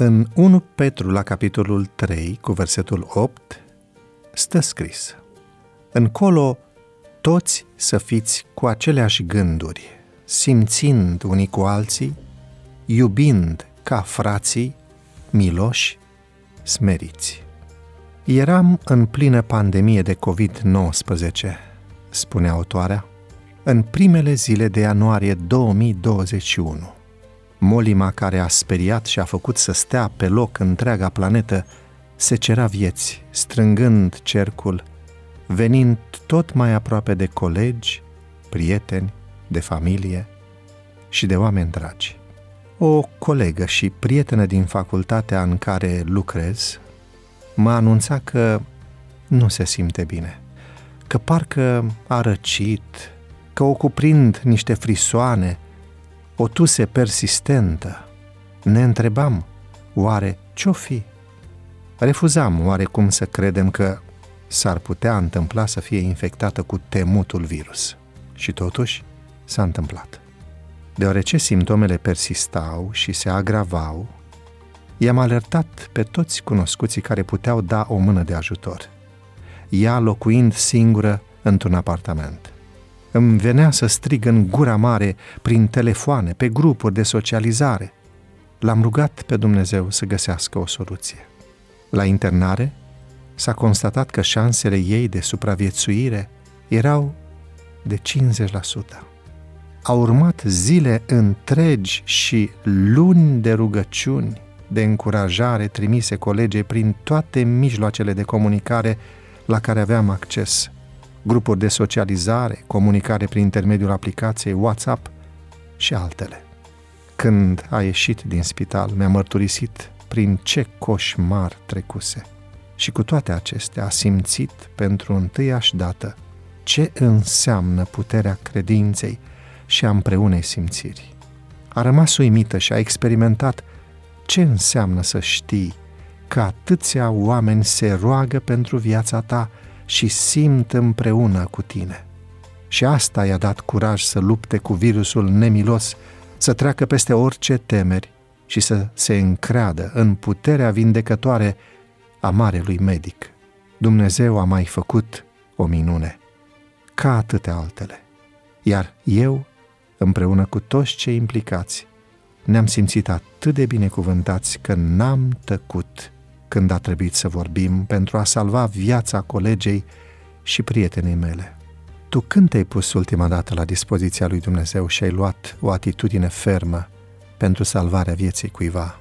În 1 Petru, la capitolul 3, cu versetul 8, stă scris Încolo toți să fiți cu aceleași gânduri, simțind unii cu alții, iubind ca frații, miloși, smeriți. Eram în plină pandemie de COVID-19, spune autoarea, în primele zile de ianuarie 2021. Molima care a speriat și a făcut să stea pe loc întreaga planetă se cera vieți, strângând cercul, venind tot mai aproape de colegi, prieteni, de familie și de oameni dragi. O colegă și prietenă din facultatea în care lucrez m-a anunțat că nu se simte bine, că parcă a răcit, că o cuprind niște frisoane, o tuse persistentă. Ne întrebam, oare ce-o fi? Refuzam oarecum să credem că s-ar putea întâmpla să fie infectată cu temutul virus. Și totuși s-a întâmplat. Deoarece simptomele persistau și se agravau, i-am alertat pe toți cunoscuții care puteau da o mână de ajutor. Ea locuind singură într-un apartament. Îmi venea să strig în gura mare prin telefoane, pe grupuri de socializare. L-am rugat pe Dumnezeu să găsească o soluție. La internare s-a constatat că șansele ei de supraviețuire erau de 50%. Au urmat zile întregi și luni de rugăciuni, de încurajare trimise colegii prin toate mijloacele de comunicare la care aveam acces. Grupuri de socializare, comunicare prin intermediul aplicației WhatsApp și altele. Când a ieșit din spital, mi-a mărturisit prin ce coșmar trecuse. Și cu toate acestea a simțit pentru întâiași dată ce înseamnă puterea credinței și a împreunei simțiri. A rămas uimită și a experimentat ce înseamnă să știi că atâția oameni se roagă pentru viața ta și simt împreună cu tine. Și asta i-a dat curaj să lupte cu virusul nemilos, să treacă peste orice temeri și să se încreadă în puterea vindecătoare a marelui medic. Dumnezeu a mai făcut o minune, ca atâtea altele. Iar eu, împreună cu toți cei implicați, ne-am simțit atât de binecuvântați că n-am tăcut când a trebuit să vorbim pentru a salva viața colegei și prietenei mele. Tu când te-ai pus ultima dată la dispoziția lui Dumnezeu și ai luat o atitudine fermă pentru salvarea vieții cuiva?